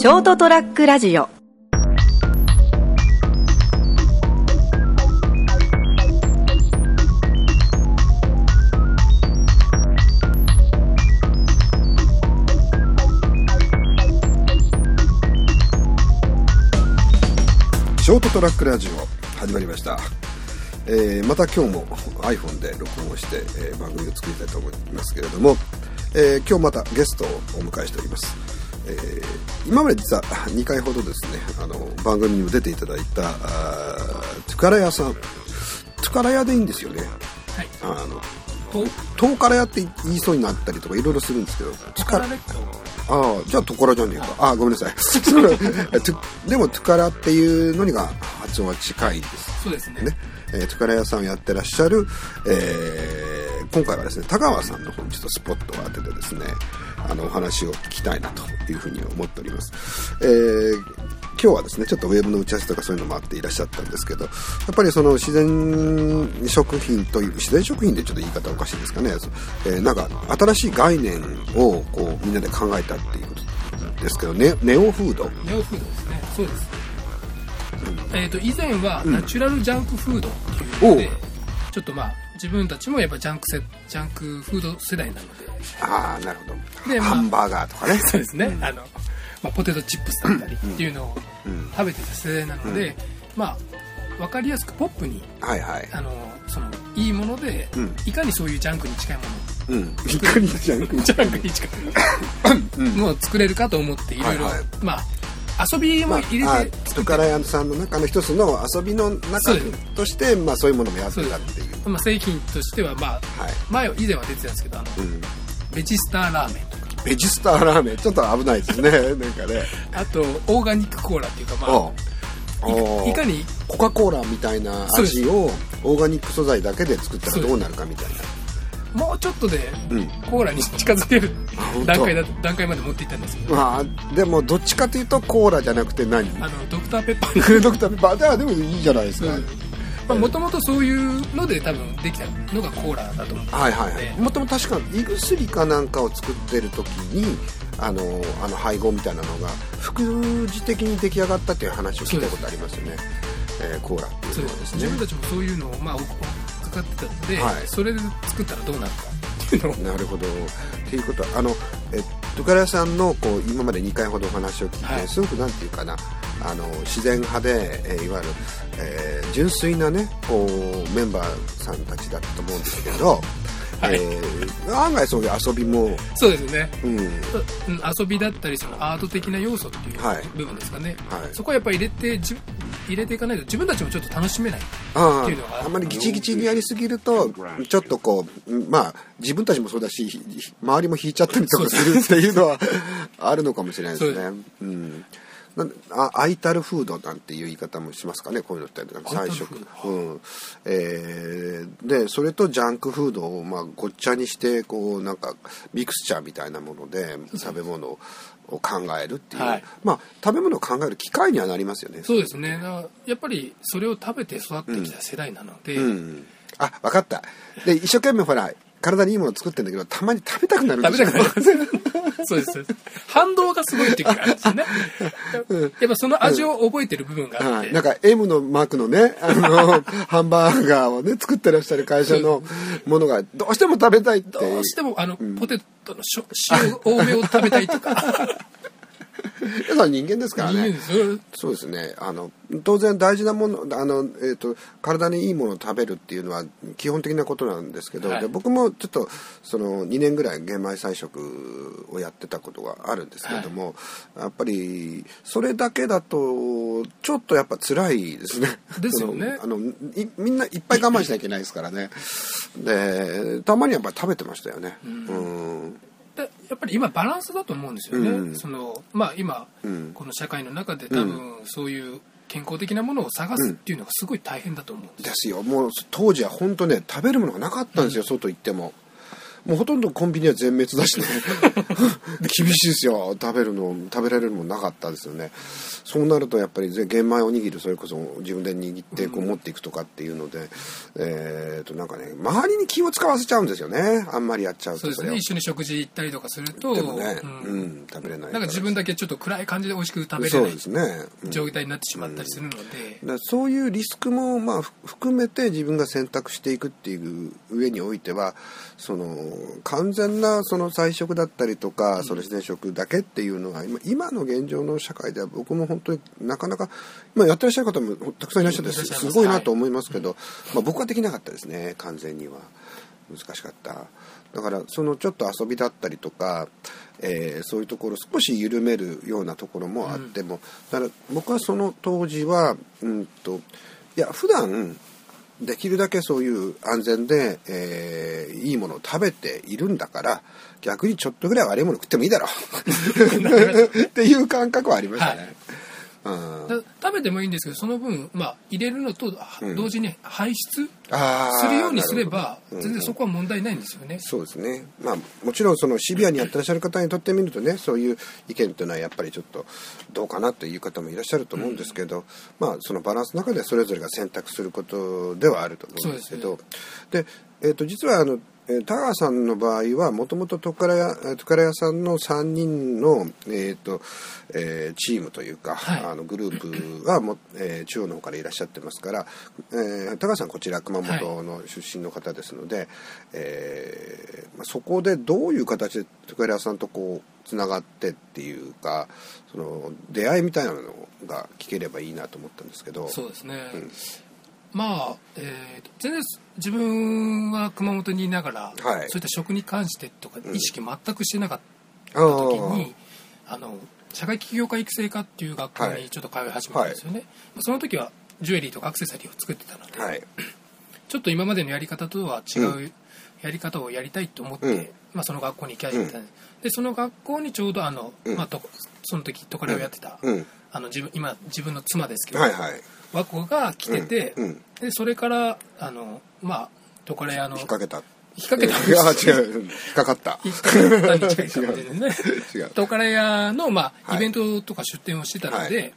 ショートトラックラジオ。ショートトラックラジオ始まりました、えーまた今日も iPhone で録音をして、えー番組を作りたいと思いますけれども、えー今日またゲストをお迎えしております、えー今まで実は2回ほどですねあの番組にも出ていただいたトゥカラ屋さん。トゥカラ屋でいいんですよね。はい。あのと、トーカラ屋って言いそうになったりとかいろいろするんですけどトゥカラレああじゃあトコラじゃねえか。ああごめんなさい。でもトゥカラっていうのにが発音は近いです。そうですね。ね、えー、トゥカラ屋さんをやってらっしゃる、えー今回はですね田川さんの方にちょっとスポットを当ててですねあのお話を聞きたいなというふうに思っております、えー今日はですねちょっとウェブの打ち合わせとかそういうのもあっていらっしゃったんですけどやっぱりその自然食品という自然食品でちょっと言い方おかしいですかね、えーなんか新しい概念をこうみんなで考えたっていうことですけどねネオフード。ネオフードですね。そうです。えっ、と、以前はナチュラルジャンクフードっていうので、ちょっとまあ、自分たちもやっぱジャンクせジャンクフード世代なので、ああなるほど、でまあハンバーガーとかね。そうですね。あの、まあ、ポテトチップスだったりっていうのをうん。食べてた世代なので、まあ、わかりやすくポップに、はいはい。あの、その、いいもので、うん。いかにそういうジャンクに近いものうん。いかにジャンクに近いもの作れるかと思っていろいろはいはい。まあ遊びも入れまあ、てトゥカラヤさんの中の一つの遊びの中としてまあそういうものもやってたっていう。まあ、製品としてはまあはい、前は以前は出てたんですけどあのうん、ベジスターラーメンとか。ベジスターラーメン。ちょっと危ないですね。なんかね。あとオーガニックコーラっていうかまおあおいかにコカ・コーラみたいな味をオーガニック素材だけで作ったらどうなるかみたいなもうちょっとでうん。コーラに近づける本当。段階だ段階まで持っていったんですけどまあでもどっちかというとコーラじゃなくて何？あのドクターペッパー。ドクターペッパー。ではでもいいじゃないですか、もともとそういうので多分できたのがコーラだと思うんで。すはいはいはい。でもともと確か胃薬かなんかを作ってる時にあのあの配合みたいなのが副次的に出来上がったっていう話を聞いたことありますよね、えーコーラっていそううのはです自分ねたちもそういうのをまあ使ってたので、はい。それで作ったらどうなるかっていうのを。なるほど。っていうことはあのえトカラさんのこう今まで2回ほどお話を聞いて、はい。すごくなんていうかなあの自然派で、えーいわゆる、えー純粋なねこうメンバーさんたちだったと思うんですけど、はい。えー案外そういう遊びも、そうですね。うん、うん遊びだったりそのアート的な要素っていうはい。部分ですかね、はい。そこはやっぱり入れてじ入れていかないと自分たちもちょっと楽しめないあっていうのがああんまりギチギチにやりすぎるとちょっとこううんまあ自分たちもそうだしひ周りも引いちゃったりとかするっていうのはあるのかもしれないですね。うんあアイタルフードなんていう言い方もしますかねこういうのって。菜食。うん。えーでそれとジャンクフードをまあごっちゃにしてこうなんかミクスチャーみたいなもので食べ物を考えるっていう、はい。まあ食べ物を考える機会にはなりますよねそうですね。だからやっぱりそれを食べて育ってきた世代なので、うん、あ分かった。で一生懸命ほら体にいいもの作ってんだけどたまに食べたくなる食べたくなるそうです。反動がすごいっていうかですよねやっぱその味を覚えてる部分があって、はい、なんか M のマークのねあのハンバーガーをね作ってらっしゃる会社のものがどうしても食べたいってどうしてもあの、ポテトの塩多めを食べたいとか 皆さん人間ですからね。そうですね。あの当然大事なものあの、えー、と体にいいものを食べるっていうのは基本的なことなんですけど、はい。で僕もちょっとその2年ぐらい玄米菜食をやってたことがあるんですけれども、やっぱりそれだけだとちょっとやっぱ辛いですね。ですよね。あのいみんないっぱい我慢しなきゃいけないですからね。でたまにやっぱり食べてましたよね。うん。でやっぱり今バランスだと思うんですよね、うん。そのまあ今、うん。この社会の中で多分そういう健康的なものを探すっていうのがすごい大変だと思うんですよ、ですよ。もう当時は本当ね食べるものがなかったんですよ、外行ってももうほとんどコンビニは全滅だしね。厳しいですよ。食べるの食べられるもんなかったですよね。そうなるとやっぱり玄米おにぎりそれこそ自分で握ってこう持っていくとかっていうので、うん、えっ、となんかね周りに気を使わせちゃうんですよね。あんまりやっちゃうとそうですね一緒に食事行ったりとかするとでもね、うん、うん、食べれないなんか自分だけちょっと暗い感じで美味しく食べれないそうですね、状態になってしまったりするので、うん、そういうリスクもまあ含めて自分が選択していくっていう上においてはその完全なその菜食だったりとか、その自然食だけっていうのが今今の現状の社会では僕も本当になかなか、まあ、やってらっしゃる方もたくさんいらっしゃってすごいなと思いますけど、まあ、僕はできなかったですね完全には。難しかった。だからそのちょっと遊びだったりとか、えー、そういうところ少し緩めるようなところもあっても、だから僕はその当時はうんといや普段できるだけそういう安全で、えー、いいものを食べているんだから逆にちょっとぐらい悪いもの食ってもいいだろう。っていう感覚はありましたね。はい食べてもいいんですけどその分、まあ、入れるのと同時に排出するようにすれば、全然そこは問題ないんですよね、そうですね、まあ、もちろんそのシビアにやってらっしゃる方にとってみるとねそういう意見というのはやっぱりちょっとどうかなという方もいらっしゃると思うんですけど、うん、まあ、そのバランスの中でそれぞれが選択することではあると思うんですけど。で、ね、えー、と実はあのえ田川さんの場合はもともとトカラ屋さんの3人の、えーとえー、チームというか、はい、あのグループはも、えー、中央の方からいらっしゃってますから、えー、高橋さんこちら熊本の出身の方ですので、はい、えー、まあ、そこでどういう形でトカラ屋さんとこうつながってっていうかその出会いみたいなのが聞ければいいなと思ったんですけど。そうですね、うんまあ、えー、全然自分は熊本にいながら、はい、そういった食に関してとか意識全くしてなかった時に、うん、あの社会起業家育成科っていう学校にちょっと通い始めたんですよね、はい、その時はジュエリーとかアクセサリーを作ってたので、はい、ちょっと今までのやり方とは違うやり方をやりたいと思って、うん、まあ、その学校に行き始めたんです、うん、でその学校にちょうどあの、まあ、とその時トカレをやってた、あの自分今自分の妻ですけど、はいはい和子が来てて、うんうん、でそれからあのまあトカレ屋の引っ掛けた。引っ掛けたいや違う引っかかった。引っ掛かったに近いかもしれないですねトカレ屋の、まあ、イベントとか出店をしてたのではい、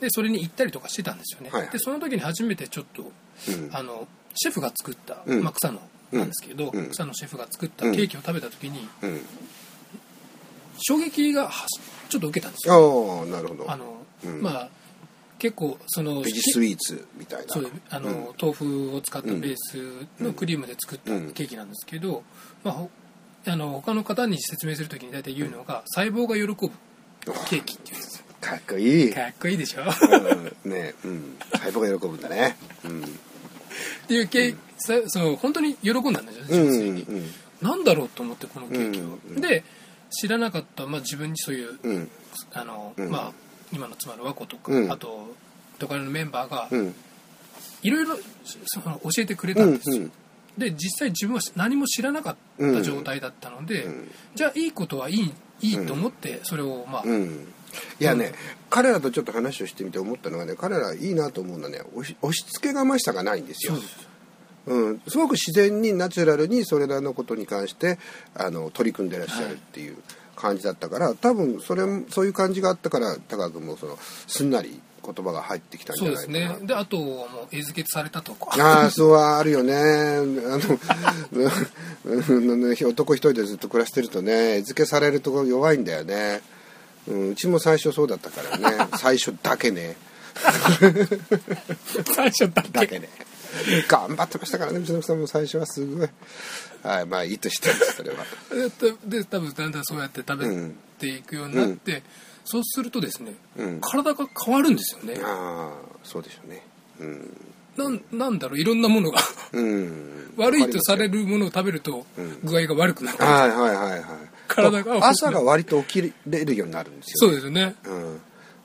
でそれに行ったりとかしてたんですよね、はい、でその時に初めてちょっと、うん、あのシェフが作った、まあ、草野なんですけど、草野シェフが作ったケーキを食べた時に、衝撃がちょっと受けたんですよ、なるほど。あの、まあ結構そのベジスイーツみたいな。そうあの、うん、豆腐を使ったベースのクリームで作ったケーキなんですけど、まあ、あの他の方に説明する時に大体言うのが、細胞が喜ぶケーキっていうんですよ。かっこいい。かっこいいでしょ、うん、ねうん。細胞が喜ぶんだね、うん、っていうケーキ、うん、その本当に喜んだんですよ純粋に、うんうん、なんだろうと思ってこのケーキを、うんうん、で知らなかった、まあ、自分にそういう、うん、あの、まあ今の妻の和子とか、うん、あとトカレのメンバーが、いろいろ教えてくれたんですよ、うんうん、で実際自分は何も知らなかった状態だったので、うん。じゃあいいことはいいいいと思ってそれをまあ、いやね、彼らとちょっと話をしてみて思ったのはね彼らいいなと思うのはね押し押し付けがましさがないんですよ。うん、すごく自然にナチュラルにそれらのことに関してあの取り組んでらっしゃるっていう、はい感じだったから多分それそういう感じがあったから高川君もそのすんなり言葉が入ってきたんじゃないかな。そうですね。であとはもう餌付けされたとか。ああそうはあるよね。あの 男一人でずっと暮らしてるとね餌付けされると弱いんだよね、うん、うちも最初そうだったからね。最初だけね。最初だけ。だけね 頑張ってましたからねうちの奥さんも最初はすごい。はいまあいいとしてそれは。で多分だんだんそうやって食べていくようになって、うん、そうするとですね、うん、体が変わるんですよね。ああそうでしょうね。うん。なんなんだろういろんなものが。うん、悪いとされるものを食べると具合が悪くなる、うん、はいはいはいはい。体が朝が割と起きれるようになるんですよ、ね、そうですね、うん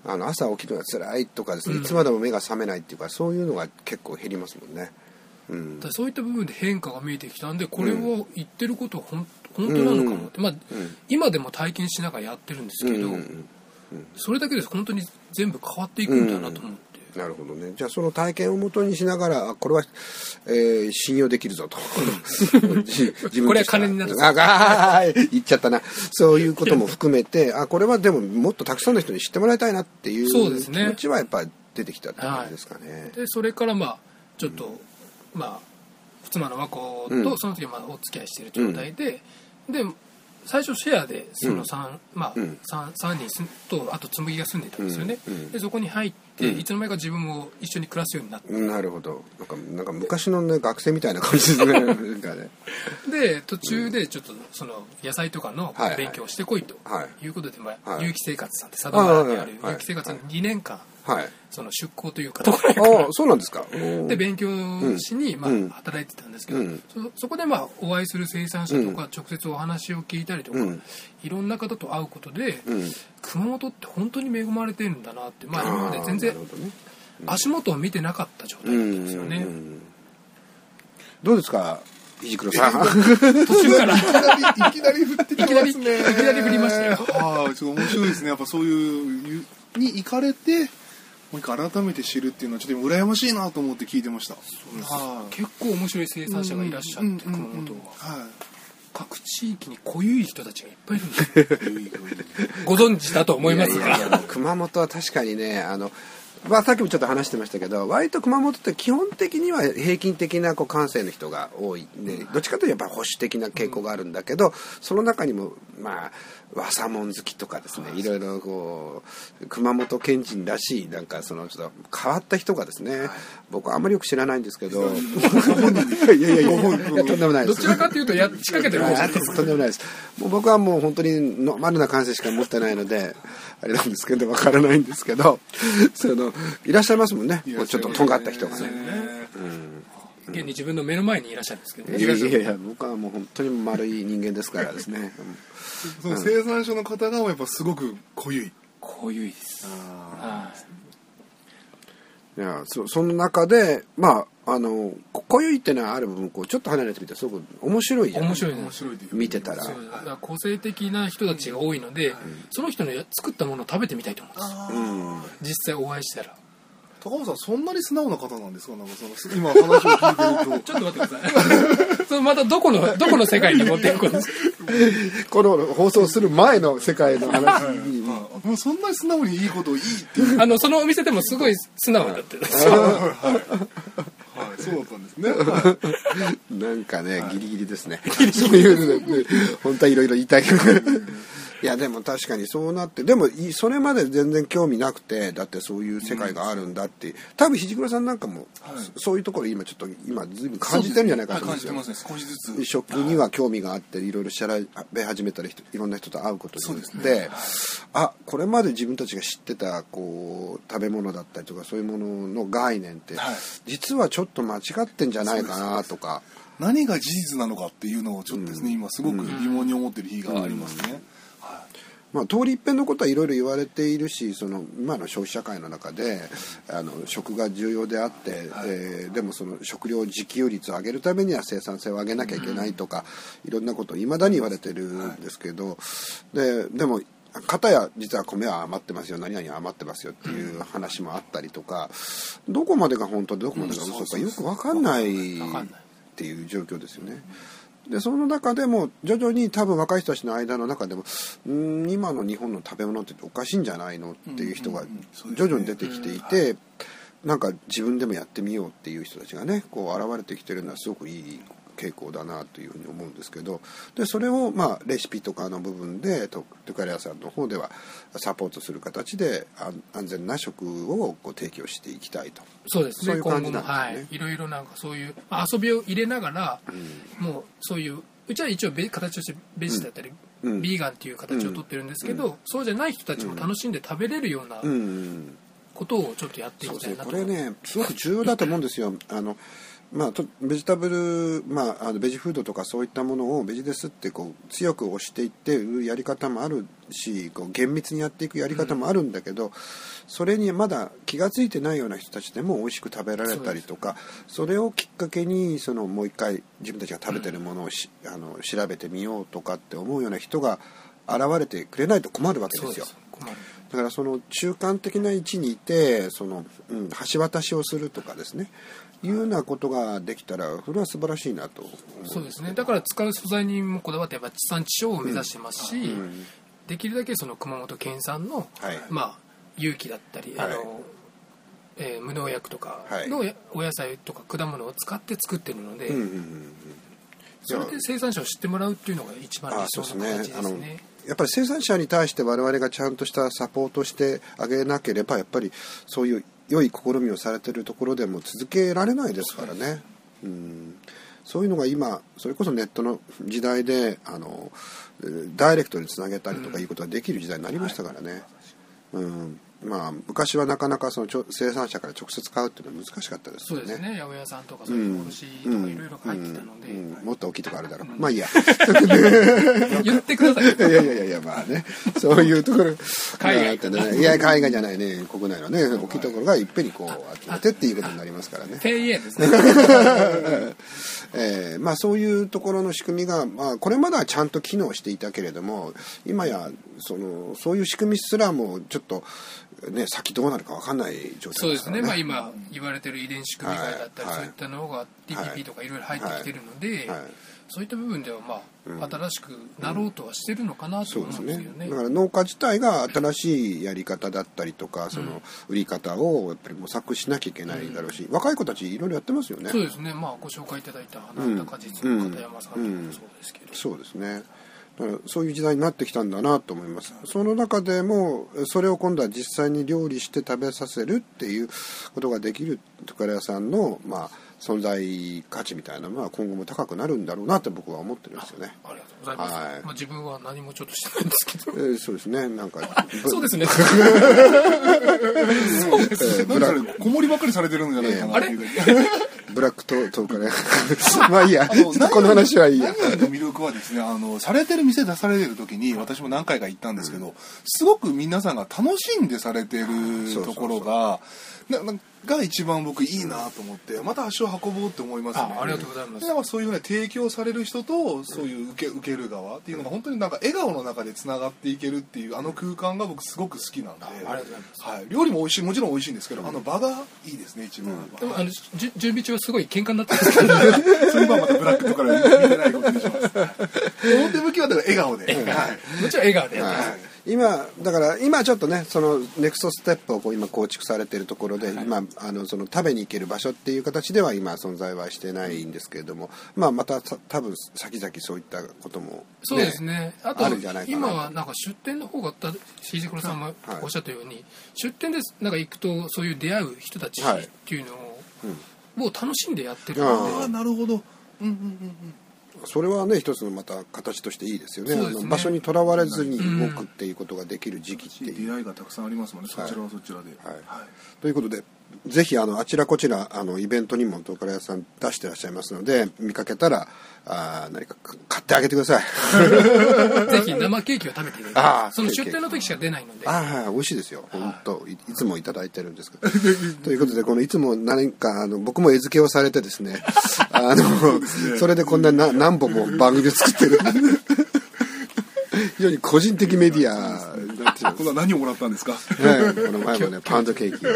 あの朝起きるのが辛いとかですね、いつまでも目が覚めないっていうかそういうのが結構減りますもんね、うん、だそういった部分で変化が見えてきたんでこれを言ってることは本本当なのかもって、まあ、今でも体験しながらやってるんですけど、それだけで本当に全部変わっていくんだなと思って、なるほどね。じゃあその体験をもとにしながらこれは、えー、信用できるぞと。自分これは金になるぞ。ああ言っちゃったな。そういうことも含めてあこれはでももっとたくさんの人に知ってもらいたいなっていう気持ちはやっぱり出てきたって感じですかね、はい、でそれからまあちょっと、うん、まあ妻の和子とその時はまだお付き合いしている状態で、うん、で最初シェアでその 3,、うん、まあ、うん、3, 3人とあと紬が住んでいたんですよね、うん、でそこに入って、いつの間にか自分も一緒に暮らすようになってなるほど。なんかなんか昔の、ね、学生みたいな感じですね。で途中でちょっとその野菜とかの勉強をしてこいとい。うことで、まあ、有機生活さんって佐渡原にある有機生活に2年間、はい、その出向というかところあそうなんですか。で勉強しに、まあ、働いてたんですけど、そそこで、まあ、お会いする生産者とか、直接お話を聞いたりとか、いろんな方と会うことで、熊本って本当に恵まれてるんだなって、まあ、今まで全然足元を見てなかった状態だったんですよね。どうですか石黒さん。途中から。いきなり振ってきますね。いきなり振りましたよ。はいちょっと面白いですね。やっぱそういうに行かれてもう一回改めて知るっていうのはちょっと羨ましいなと思って聞いてました。結構面白い生産者がいらっしゃって熊本は、はい、各地域に濃ゆい人たちがいっぱいいるんです ご存知だと思いますが。熊本は確かにねあのまあ、さっきもちょっと話してましたけど割と熊本って基本的には平均的なこう感性の人が多い、ね、どっちかというとやっぱ保守的な傾向があるんだけどその中にもまあ和左門好きとかですねいろいろこう熊本県人らしいなんかそのちょっと変わった人がですね、はい、僕あんまりよく知らないんですけど いやいやいやとんでもないですどちらかというとや仕掛けてるとんでもないです。もう僕はもう本当にノーマルな感性しか持ってないのであれなんですけどわからないんですけどそのいらっしゃいますもんね。ちょっととんがった人がね。うん。現に自分の目の前にいらっしゃるんですけど、ね、いやいやいや僕はもう本当に丸い人間ですからですね。その生産者の方がやっぱすごく濃ゆい。濃ゆいです。あいやそその中でまああの濃ゆいっていうのはある部分こうちょっと離れてみてすごく面白いじゃ面白い、ね、見てたら。個性的な人たちが多いので、うん、その人の作ったものを食べてみたいと思うんです、うん、実際お会いしたら。高尾さんそんなに素直な方なんですか？なんかその今話を聞いてると。ちょっと待ってください。そのまたどこのどこの世界に持っていくんですか？この放送する前の世界の話に、もうそんなに素直にいいことをいいってあのそのお店でもすごい素直だってはいそうだったんですね。なんかね、ギリギリですね。そういうの、本当はいろいろ言いたいけど。いやでも確かにそうなってでもそれまで全然興味なくてだってそういう世界があるんだって、多分肘倉さんなんかも、そういうところ今ちょっと今随分感じてるんじゃないかと思うんですよ、ね、少しずつ。食には興味があっていろいろ調べ始めたりいろんな人と会うことによって、ね、あこれまで自分たちが知ってたこう食べ物だったりとかそういうものの概念って、はい、実はちょっと間違ってんじゃないかなとか。何が事実なのかっていうのをちょっとですね、うん、今すごく疑問に思ってる日がありますね。うんまあ、通り一遍のことはいろいろ言われているしその今の消費社会の中であの食が重要であって、はい、えー、でもその食料自給率を上げるためには生産性を上げなきゃいけないとか、うん、いろんなことをいまだに言われてるんですけど、はい、ででも片や実は米は余ってますよ何々余ってますよっていう話もあったりとかどこまでが本当でどこまでが嘘かよく分かんないっていう状況ですよね。うんでその中でも徐々に多分若い人たちの間の中でもん今の日本の食べ物っておかしいんじゃないのっていう人が徐々に出てきていてなんか自分でもやってみようっていう人たちがねこう現れてきてるのはすごくいい傾向だなというふうに思うんですけどでそれをまあレシピとかの部分でトゥカレアさんの方ではサポートする形で安全な食をこう提供していきたいと。そうですね。そういう感じなんですね、はい、いろいろなんかそういう、まあ、遊びを入れながら、うん、もうそういううちは一応形としてベジだったり、うん、ビーガンっていう形をとってるんですけど、うん、そうじゃない人たちも楽しんで食べれるようなことをちょっとやっていきたいなと、これねすごく重要だと思うんですよ。あのまあ、ベジタブル、まあ、あのベジフードとかそういったものをベジですってこう強く押していってるやり方もあるしこう厳密にやっていくやり方もあるんだけど、うん、それにまだ気が付いてないような人たちでも美味しく食べられたりとかそれをきっかけにそのもう一回自分たちが食べてるものをし、うん、あの調べてみようとかって思うような人が現れてくれないと困るわけですよ。だからその中間的な位置にいてその、うん、橋渡しをするとかですねいうようなことができたらそれは素晴らしいなと。そうですね。だから使う素材にもこだわってやっぱ地産地消を目指してますし、うん。うん、できるだけその熊本県産の、はい、まあ有機だったり、はい、あのえー、無農薬とかのお野菜とか果物を使って作ってるので、それで生産者を知ってもらうっていうのが一番理想の形ですね。やっぱり生産者に対して我々がちゃんとしたサポートしてあげなければやっぱりそういう良い試みをされてるところでも続けられないですからね。うん、そういうのが今それこそネットの時代であのダイレクトにつなげたりとかいうことができる時代になりましたからね。うん、まあ、昔はなかなかその生産者から直接買うっていうのは難しかったですよね。そうですね。八百屋さんとかそういう卸とかいろいろ入ってたので、うんうん、もっと大きいとこあるだろう。まあいいや。言ってください。いやいやいやまあね。そういうところ。海外、ね、いや、海外じゃないね。国内のね、大きいところがいっぺんにこう集めてっていうことになりますからね。ペイエですね。えー、まあそういうところの仕組みが、まあこれまではちゃんと機能していたけれども、今やそのそういう仕組みすらもちょっとね、先どうなるか分かんない状態、ね、そうですね、まあ、今 言われてる遺伝子組み換えだったり、はい、そういったのが TPP とかいろいろ入ってきてるので、はい。はい、そういった部分では、まあ、うん、新しくなろうとはしてるのかなと思うんですけどね。ね、だから農家自体が新しいやり方だったりとかその売り方をやっぱり模索しなきゃいけないだろうし、うん、若い子たちいろいろやってますよね。そうですね、まあ、ご紹介いただいた花田果実の片山さんとかもそうですけど、そうですねそういう時代になってきたんだなと思いますその中でもそれを今度は実際に料理して食べさせるっていうことができる床屋さんのまあ存在価値みたいなのは今後も高くなるんだろうなって僕は思ってるんですよね。ありがとうございます。はい、まあ自分は何もちょっとしてないんですけど。えー、そうですね。なんか そうですね。そうですこもりばっかりされてるんじゃないかな。あれ？ブラックととかね。まあいいや。この話はいいや。何の魅力はですね、あのされてる店出されてる時に私も何回か行ったんですけど、すごく皆さんが楽しんでされてるところが。ななが一番僕いいなと思ってまた足を運ぼうって思いますね。ありがとうございます。だからそういうね提供される人とそういう受け受ける側っていうのが本当になんか笑顔の中でつながっていけるっていうあの空間が僕すごく好きなんで。ありがとうございます、はい、料理も美味しいもちろん美味しいんですけど、うん、あの場がいいですね一番、うん、でもあの準備中はすごい喧嘩になってるんですけど。それはまたブラックとかで見てないことにします。表向きはだから笑顔で、はい、もちろん笑顔ではい今だから今ちょっとねそのネクストステップをこう今構築されているところで、はい、今あのその食べに行ける場所っていう形では今存在はしてないんですけれども、まあまた多分先々そういったことも、ね、そうですね。あと今はなんか出店の方がしじくろさんもおっしゃったように、はい、出店でなんか行くとそういう出会う人たちっていうのを、はいうん、もう楽しんでやってるので。ああなるほど。うんうんうんうんそれはね一つのまた形としていいですよね、ね、場所にとらわれずに動くっていうことができる時期っていう、出会いがたくさんありますもんね。そちらはそちらで、はい、はい、ということでぜひあのあちらこちらあのイベントにも東辛屋さん出してらっしゃいますので見かけたらあ何か買ってあげてください。ぜひ生ケーキを食べていただいてその出店の時しか出ないので。ああ美味しいですよ。本当いいつも頂いてるんですけど。ということでこのいつも何かあの僕も餌付けをされてですね。あのそれでこんなな何本も番組作ってる。非常に個人的メディアこれは何をもらったんですか、ね、この前もねパウンドケーキを。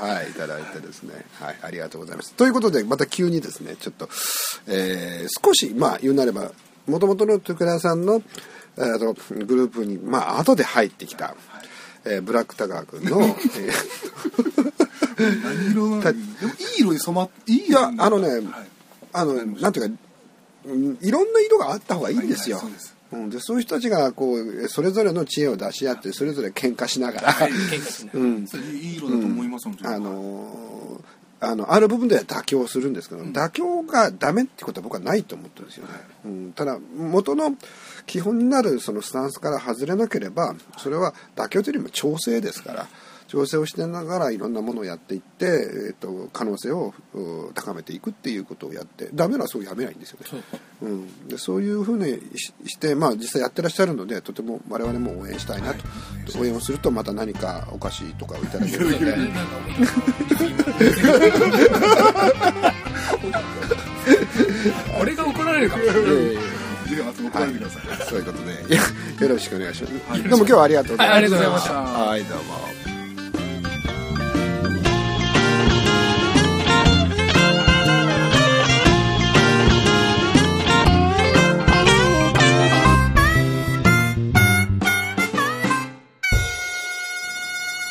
はいいただいてですね。はいありがとうございます。ということでまた急にですねちょっと、えー、少しまあ言うなればもともとのトゥクラさんのあのグループにまあ後で入ってきた、えー、ブラックタガー君の、えー、何色なでもいい色に染まっていいいやあのね、はい、あのなんていうかいろんな色があった方がいいんですよ、はいはい、そうん、でそういう人たちがこうそれぞれの知恵を出し合ってそれぞれ喧嘩しながら、はい、喧嘩しながら、うん、いい色だと思います、うん、あのあのある部分では妥協するんですけど、うん、妥協がダメってことは僕はないと思ってるんですよね、うん、ただ元の基本になるそのスタンスから外れなければそれは妥協というよりも調整ですから、調整をしながらいろんなものをやっていって、えっと、可能性を高めていくっていうことをやってダメならそうやめないんですよね。そう,、うん、でそういうふうにして、まあ、実際やってらっしゃるのでとても我々も応援したいなと、はい、応援をするとまた何かお菓子とかをいただけるので。俺が怒られるかもしれない。はい、そういうことで、よろしくお願いします。はい、どうも今日はありがとうございました。ありがとうございました。はい、どうも。